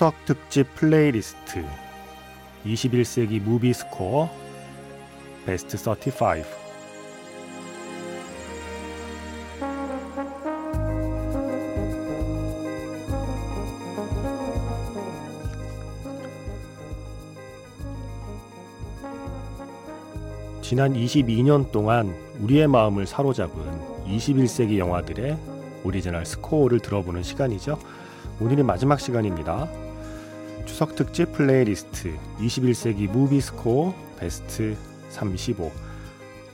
추석 특집 플레이리스트 21세기 movie score best 35 지난 22년 동안 우리의 마음을 사로잡은 21세기 영화들의 Original score를 들어보는 시간이죠. 오늘이 마지막 시간입니다. 추석 특집 플레이리스트 21세기 movie score best 35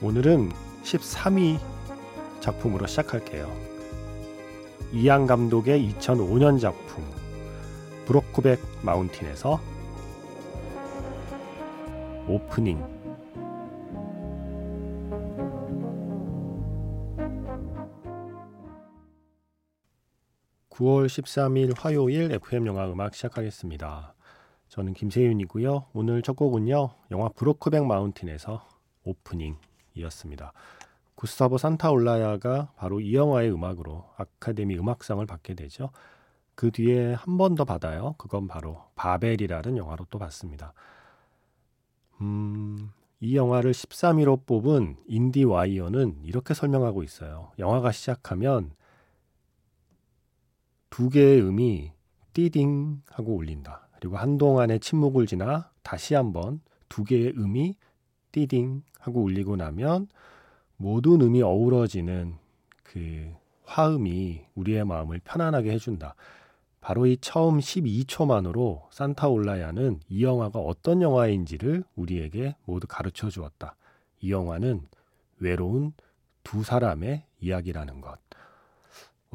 오늘은 13위 작품으로 시작할게요. 이안 감독의 2005년 작품 브로크백 마운틴에서 오프닝 9월 13일 화요일 FM 영화 음악 시작하겠습니다. 저는 김세윤이고요. 오늘 첫 곡은요. 영화 브로크백 마운틴에서 오프닝이었습니다. 구스타보 산타올라야가 바로 이 영화의 음악으로 아카데미 음악상을 받게 되죠. 그 뒤에 한 번 더 받아요. 그건 바로 바벨이라는 영화로 또 받습니다. 음, 이 영화를 13위로 뽑은 인디 와이어는 이렇게 설명하고 있어요. 영화가 시작하면 두 개의 음이 띠딩 하고 울린다. 그리고 한동안의 침묵을 지나 다시 한번 두 개의 음이 띠딩 하고 울리고 나면 모든 음이 어우러지는 그 화음이 우리의 마음을 편안하게 해준다. 바로 이 처음 12초만으로 산타올라야는 이 영화가 어떤 영화인지를 우리에게 모두 가르쳐 주었다. 이 영화는 외로운 두 사람의 이야기라는 것.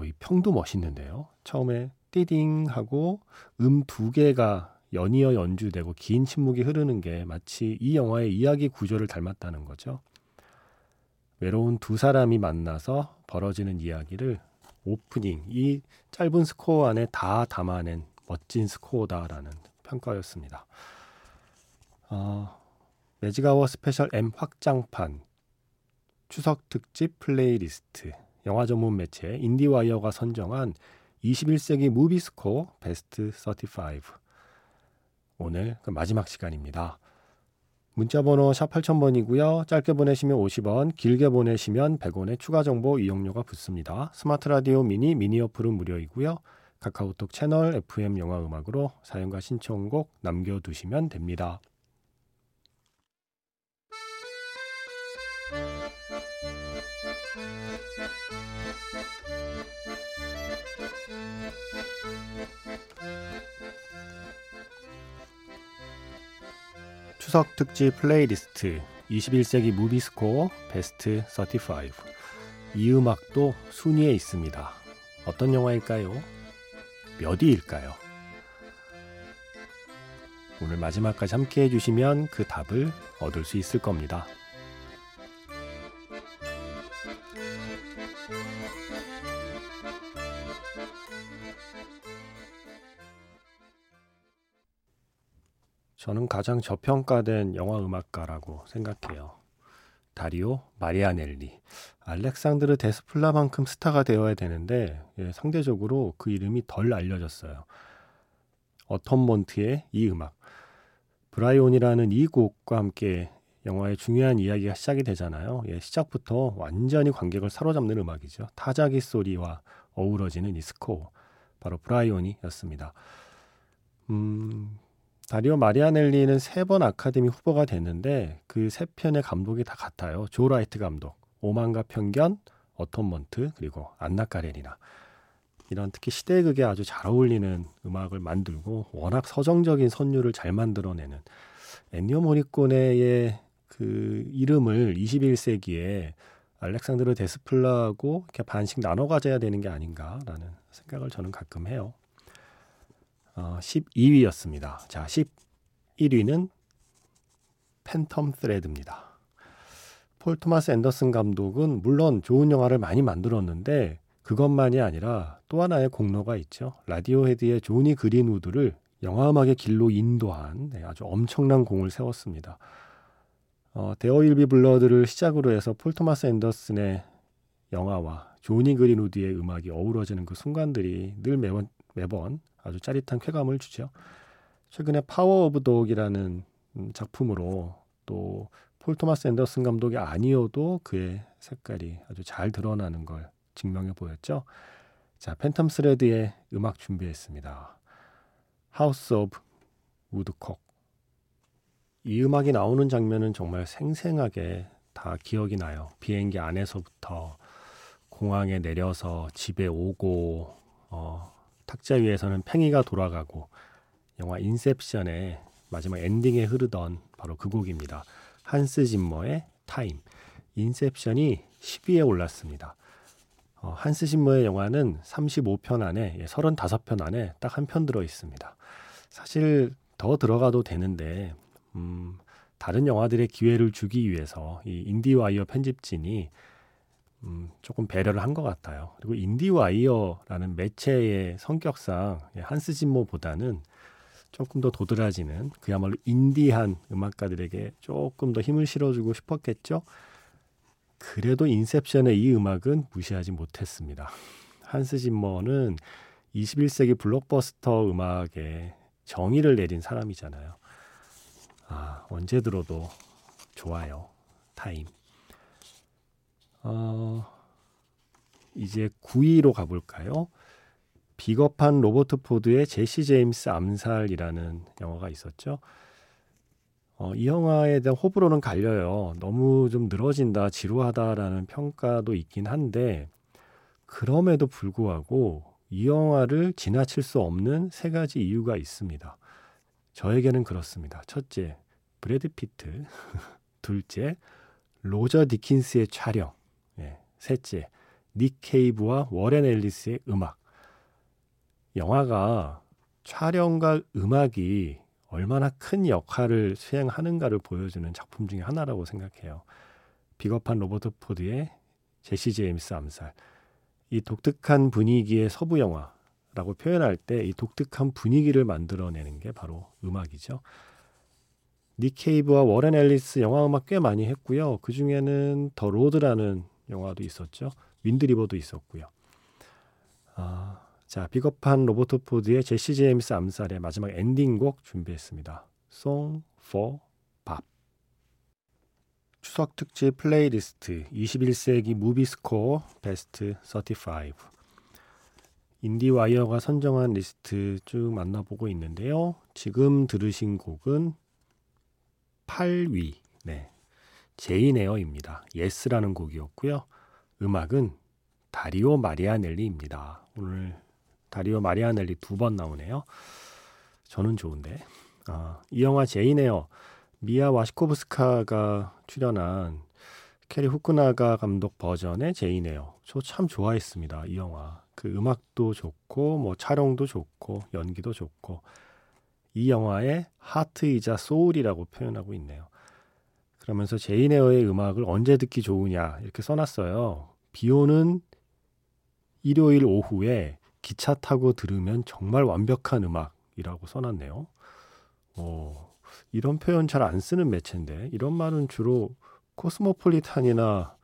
어, 이 평도 멋있는데요. 처음에 띠딩 하고 음 두 개가 연이어 연주되고 긴 침묵이 흐르는 게 마치 이 영화의 이야기 구조를 닮았다는 거죠. 외로운 두 사람이 만나서 벌어지는 이야기를 오프닝, 이 짧은 스코어 안에 다 담아낸 멋진 스코어다라는 평가였습니다. 어, 매직아워 스페셜 M 확장판 추석 특집 플레이리스트 영화 전문 매체 인디와이어가 선정한 21세기 movie score 베스트 35 오늘 그 마지막 시간입니다. 문자 번호 샵 8000번이고요. 짧게 보내시면 50원, 길게 보내시면 100원의 추가 정보 이용료가 붙습니다. 스마트 라디오 미니 미니 어플은 무료이고요. 카카오톡 채널 FM 영화 음악으로 사연과 신청곡 남겨 두시면 됩니다. 추석 특집 플레이리스트 21세기 movie score 베스트 35. 이 음악도 순위에 있습니다. 어떤 영화일까요? 몇 위일까요? 오늘 마지막까지 함께 해주시면 그 답을 얻을 수 있을 겁니다. 저는 가장 저평가된 영화 음악가라고 생각해요. 다리오 마리아넬리. 알렉산드르 데스플라만큼 스타가 되어야 되는데 예, 상대적으로 그 이름이 덜 알려졌어요. Atonement의 이 음악. 브라이오니라는 이 곡과 함께 영화의 중요한 이야기가 시작이 되잖아요. 예, 시작부터 완전히 관객을 사로잡는 음악이죠. 타자기 소리와 어우러지는 이 스코어. 바로 브라이오니였습니다. 음, 다리오 마리아넬리는 세 번 아카데미 후보가 됐는데 그 세 편의 감독이 다 같아요. 조 라이트 감독, 오만과 편견, Atonement 그리고 안나 까레니나 이런 특히 시대극에 아주 잘 어울리는 음악을 만들고 워낙 서정적인 선율을 잘 만들어내는 엔니오 모리꼬네의 그 이름을 21세기에 알렉산드르 데스플라하고 이렇게 반씩 나눠 가져야 되는 게 아닌가라는 생각을 저는 가끔 해요. 어, 12위였습니다. 자, 11위는 Phantom Thread입니다. 폴 토마스 앤더슨 감독은 물론 좋은 영화를 많이 만들었는데 그것만이 아니라 또 하나의 공로가 있죠. 라디오헤드의 조니 그린우드를 영화음악의 길로 인도한 네, 아주 엄청난 공을 세웠습니다. 어, There Will Be Blood를 시작으로 해서 폴 토마스 앤더슨의 영화와 조니 그린우드의 음악이 어우러지는 그 순간들이 늘 매번, 매번 아주 짜릿한 쾌감을 주죠. 최근에 Power of Dog이라는 작품으로 또 폴 토마스 앤더슨 감독이 아니어도 그의 색깔이 아주 잘 드러나는 걸 증명해 보였죠. 자, Phantom Thread의 음악 준비했습니다. House of Woodcock. 이 음악이 나오는 장면은 정말 생생하게 다 기억이 나요. 비행기 안에서부터 공항에 내려서 집에 오고 어, 탁자 위에서는 팽이가 돌아가고 영화 Inception의 마지막 엔딩에 흐르던 바로 그 곡입니다. 한스 짐머의 Time. Inception이 10위에 올랐습니다. 어, 한스 짐머의 영화는 35편 안에 35편 안에 딱 한 편 들어 있습니다. 사실 더 들어가도 되는데 음, 다른 영화들의 기회를 주기 위해서 이 인디와이어 편집진이 음, 조금 배려를 한 것 같아요. 그리고 인디와이어라는 매체의 성격상 한스 짐머보다는 조금 더 도드라지는 그야말로 인디한 음악가들에게 조금 더 힘을 실어주고 싶었겠죠. 그래도 Inception의 이 음악은 무시하지 못했습니다. 한스 짐머는 21세기 블록버스터 음악에 정의를 내린 사람이잖아요. 아, 언제 들어도 좋아요. Time. 어, 이제 9위로 가볼까요? 비겁한 로버트 포드의 제시 제임스 암살이라는 영화가 있었죠. 어, 이 영화에 대한 호불호는 갈려요. 너무 좀 늘어진다, 지루하다라는 평가도 있긴 한데, 그럼에도 불구하고 이 영화를 지나칠 수 없는 세 가지 이유가 있습니다. 저에게는 그렇습니다. 첫째, 브래드 피트. 둘째, 로저 디킨스의 촬영. 예, 셋째, 닉 케이브와 워렌 앨리스의 음악. 영화가 촬영과 음악이 얼마나 큰 역할을 수행하는가를 보여주는 작품 중의 하나라고 생각해요. 비겁한 로버트 포드의 제시 제임스 암살. 이 독특한 분위기의 서부 영화라고 표현할 때 이 독특한 분위기를 만들어내는 게 바로 음악이죠. 닉 케이브와 워렌 앨리스 영화 음악 꽤 많이 했고요. 그 중에는 The Road라는 영화도 있었죠. Wind River도 있었고요. 아, 자, 비겁한 로버트 포드의 제시 제임스 암살의 마지막 엔딩곡 준비했습니다. Song for Bob. 추석 특집 플레이리스트 21세기 movie score 베스트 35. 인디와이어가 선정한 리스트 쭉 만나보고 있는데요. 지금 들으신 곡은 8위, 네. Jane Eyre입니다. Yes라는 곡이었고요. 음악은 다리오 마리아넬리입니다. 오늘 다리오 마리아넬리 두 번 나오네요. 저는 좋은데. 아, 이 영화 Jane Eyre 미아 와시코브스카가 출연한 캐리 후쿠나가 감독 버전의 Jane Eyre. 저 참 좋아했습니다. 이 영화. 그 음악도 좋고 뭐 촬영도 좋고 연기도 좋고 이 영화의 하트이자 소울이라고 표현하고 있네요. 그러면서 제이네어의 음악을 언제 듣기 좋으냐 이렇게 써놨어요. 비 오는 일요일 오후에 기차 타고 들으면 정말 완벽한 음악이라고 써놨네요. 어, 이런 표현 잘 안 쓰는 매체인데 이런 말은 주로 코스모폴리탄이나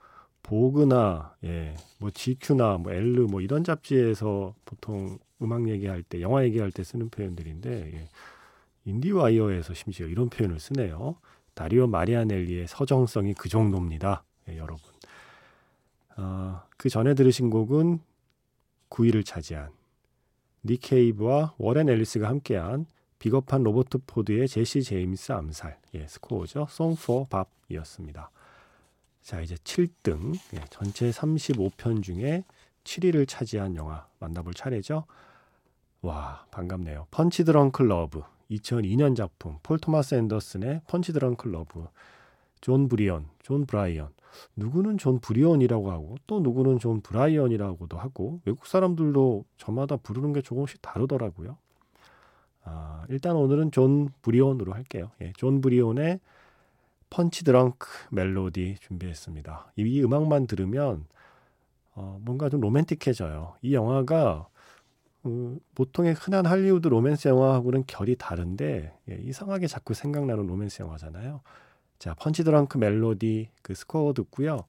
보그나 예, 뭐 GQ나 뭐 엘르 뭐 이런 잡지에서 보통 음악 얘기할 때, 영화 얘기할 때 쓰는 표현들인데 예, 인디와이어에서 심지어 이런 표현을 쓰네요. 다리오 마리아넬리의 서정성이 그 정도입니다. 예, 여러분. 어, 그 전에 들으신 곡은 9위를 차지한 닉 케이브와 워렌 엘리스가 함께한 비겁한 로버트 포드의 제시 제임스 암살 예, 스코어죠. Song for Bob이었습니다. 자 이제 7등 예, 전체 35편 중에 7위를 차지한 영화 만나볼 차례죠. 와 반갑네요. 펀치 드렁크 러브 2002년 작품 폴 토마스 앤더슨의 펀치 드렁크 러브 존 브리온, 존 브라이언 누구는 존 브리온이라고 하고 또 누구는 존 브라이언이라고도 하고 외국 사람들도 저마다 부르는 게 조금씩 다르더라고요. 아, 일단 오늘은 존 브리온으로 할게요. 예, 존 브리온의 Punch-Drunk Melody 준비했습니다. 이, 이 음악만 들으면 어, 뭔가 좀 로맨틱해져요. 이 영화가 어, 보통의 흔한 할리우드 로맨스 영화하고는 결이 다른데 예, 이상하게 자꾸 생각나는 로맨스 영화잖아요. 자, Punch-Drunk Melody 그 스코어 듣고요.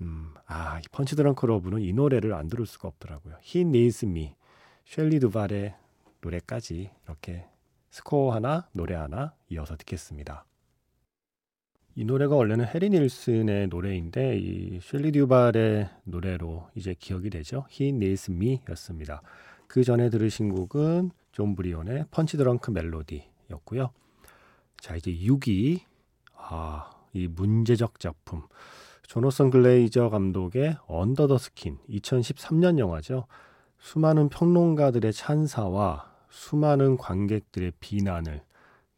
음, 아, 이 펀치 드렁크 러브는 이 노래를 안 들을 수가 없더라고요. He Needs Me, 셸리 듀발의 노래까지 이렇게 스코어 하나, 노래 하나 이어서 듣겠습니다. 이 노래가 원래는 해리 닐슨의 노래인데 이 셸리 듀발의 노래로 이제 기억이 되죠. He Needs Me였습니다. 그 전에 들으신 곡은 존 브리온의 Punch-Drunk Melody였고요. 자 이제 6위 아, 이 문제적 작품 조너선 글레이저 감독의 언더 더 스킨 2013년 영화죠. 수많은 평론가들의 찬사와 수많은 관객들의 비난을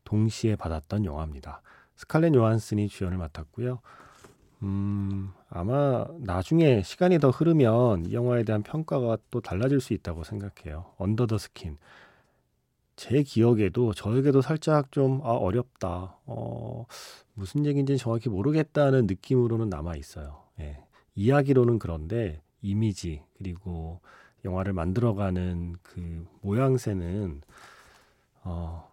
동시에 받았던 영화입니다. 스칼렛 요한슨이 주연을 맡았고요. 음, 아마 나중에 시간이 더 흐르면 이 영화에 대한 평가가 또 달라질 수 있다고 생각해요. 언더 더 스킨. 제 기억에도 저에게도 살짝 좀 아, 어렵다. 어, 무슨 얘기인지 정확히 모르겠다는 느낌으로는 남아 있어요. 예. 이야기로는 그런데 이미지 그리고 영화를 만들어가는 그 모양새는 어,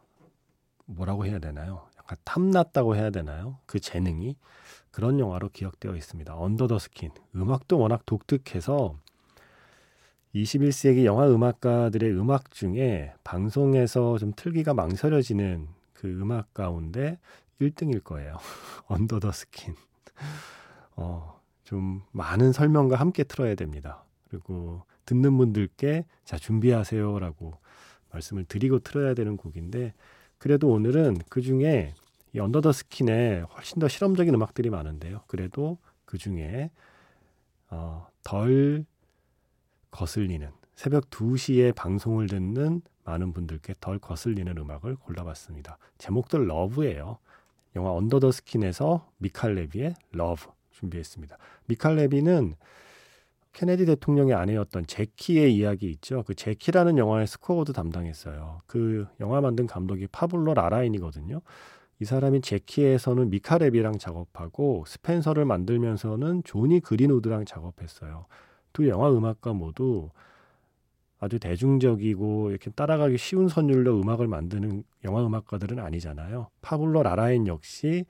뭐라고 해야 되나요? 약간 탐났다고 해야 되나요? 그 재능이 그런 영화로 기억되어 있습니다. 언더 더 스킨. 음악도 워낙 독특해서 21세기 영화 음악가들의 음악 중에 방송에서 좀 틀기가 망설여지는 그 음악 가운데 1등일 거예요. 언더 더 스킨. 어, 좀 많은 설명과 함께 틀어야 됩니다. 그리고 듣는 분들께 자, 준비하세요라고 말씀을 드리고 틀어야 되는 곡인데 그래도 오늘은 그 중에 이 언더 더 스킨에 훨씬 더 실험적인 음악들이 많은데요. 그래도 그 중에 어, 덜 거슬리는 새벽 2시에 방송을 듣는 많은 분들께 덜 거슬리는 음악을 골라봤습니다. 제목도 Love예요. 영화 언더 더 스킨에서 미칼 레비의 러브 준비했습니다. 미칼 레비는 케네디 대통령의 아내였던 재키의 이야기 있죠. 그 재키라는 영화의 스코어도 담당했어요. 그 영화 만든 감독이 파블로 라라인이거든요. 이 사람이 재키에서는 미카 레비랑 작업하고 스펜서를 만들면서는 조니 그린우드랑 작업했어요. 두 영화 음악가 모두 아주 대중적이고 이렇게 따라가기 쉬운 선율로 음악을 만드는 영화 음악가들은 아니잖아요. 파블로 라라인 역시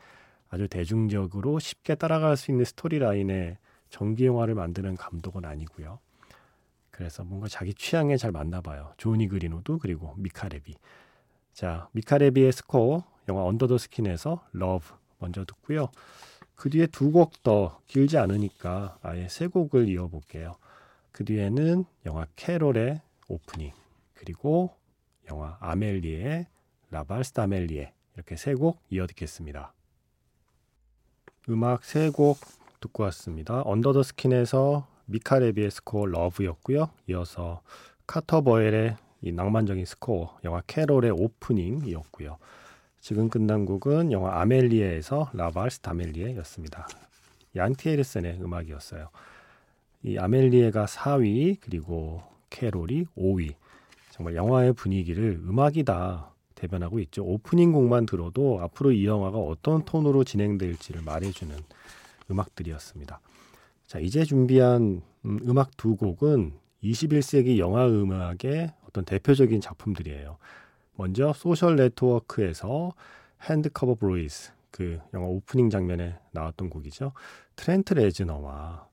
아주 대중적으로 쉽게 따라갈 수 있는 스토리라인의 전기 영화를 만드는 감독은 아니고요. 그래서 뭔가 자기 취향에 잘 맞나 봐요. 조니 그린우드 그리고 미카 레비. 자, 미카 레비의 스코어 영화 언더 더 스킨에서 Love 먼저 듣고요. 그 뒤에 두 곡 더 길지 않으니까 아예 세 곡을 이어볼게요. 그 뒤에는 영화 캐롤의 오프닝 그리고 영화 아멜리의 La Valse d'Amélie 이렇게 세 곡 이어 듣겠습니다. 음악 세 곡 듣고 왔습니다. 언더 더 스킨에서 미카 레비의 스코어 Love였고요. 이어서 카터 버웰의 이 낭만적인 스코어 영화 캐롤의 오프닝이었고요. 지금 끝난 곡은 영화 아멜리에에서 La Valse d'Amélie였습니다. 얀 티에르센의 음악이었어요. 이 아멜리에가 4위 그리고 캐롤이 5위. 정말 영화의 분위기를 음악이 다 대변하고 있죠. 오프닝 곡만 들어도 앞으로 이 영화가 어떤 톤으로 진행될지를 말해주는 음악들이었습니다. 자, 이제 준비한 음, 음악 두 곡은 21세기 영화 음악의 어떤 대표적인 작품들이에요. 먼저 소셜 네트워크에서 Hand Covers Bruise 그 영화 오프닝 장면에 나왔던 곡이죠. 트렌트 레즈너와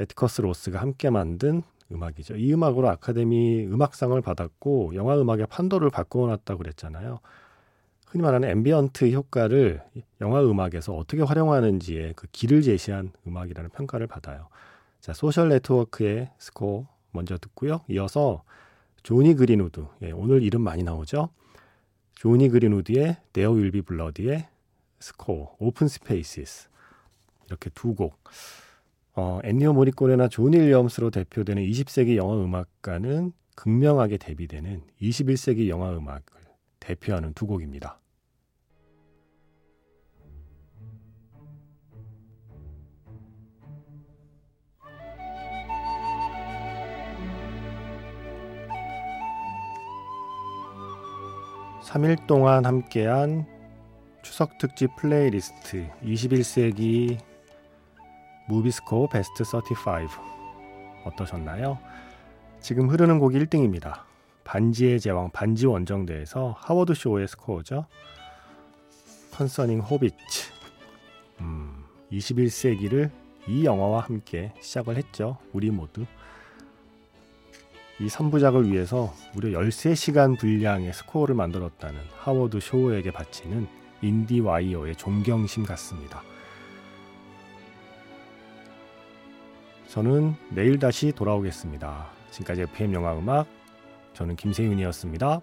애티커스 로스가 함께 만든 음악이죠. 이 음악으로 아카데미 음악상을 받았고 영화 음악의 판도를 바꾸어 놨다고 그랬잖아요. 흔히 말하는 ambient 효과를 영화 음악에서 어떻게 활용하는지의 그 길을 제시한 음악이라는 평가를 받아요. 자, 소셜 네트워크의 스코어 먼저 듣고요. 이어서 조니 그린우드. 예, 오늘 이름 많이 나오죠. 조니 그린우드의 Will Be Blood의 스코어, Open Spaces. 이렇게 두 곡. 어, 엔니오 모리꼬레나 존 윌리엄스로 대표되는 20세기 영화 음악과는 극명하게 대비되는 21세기 영화 음악을 대표하는 두 곡입니다. 3일 동안 함께한 추석 특집 플레이리스트 21세기 movie score 베스트 35 어떠셨나요? 지금 흐르는 곡이 1등입니다. 반지의 제왕 반지 원정대에서 하워드 쇼의 스코어죠. Concerning Hobbits. 음, 21세기를 이 영화와 함께 시작을 했죠. 우리 모두. 이 3부작을 위해서 무려 13시간 분량의 스코어를 만들었다는 하워드 쇼에게 바치는 인디 와이어의 존경심 같습니다. 저는 내일 다시 돌아오겠습니다. 지금까지 FM 영화 음악 저는 김세윤이었습니다.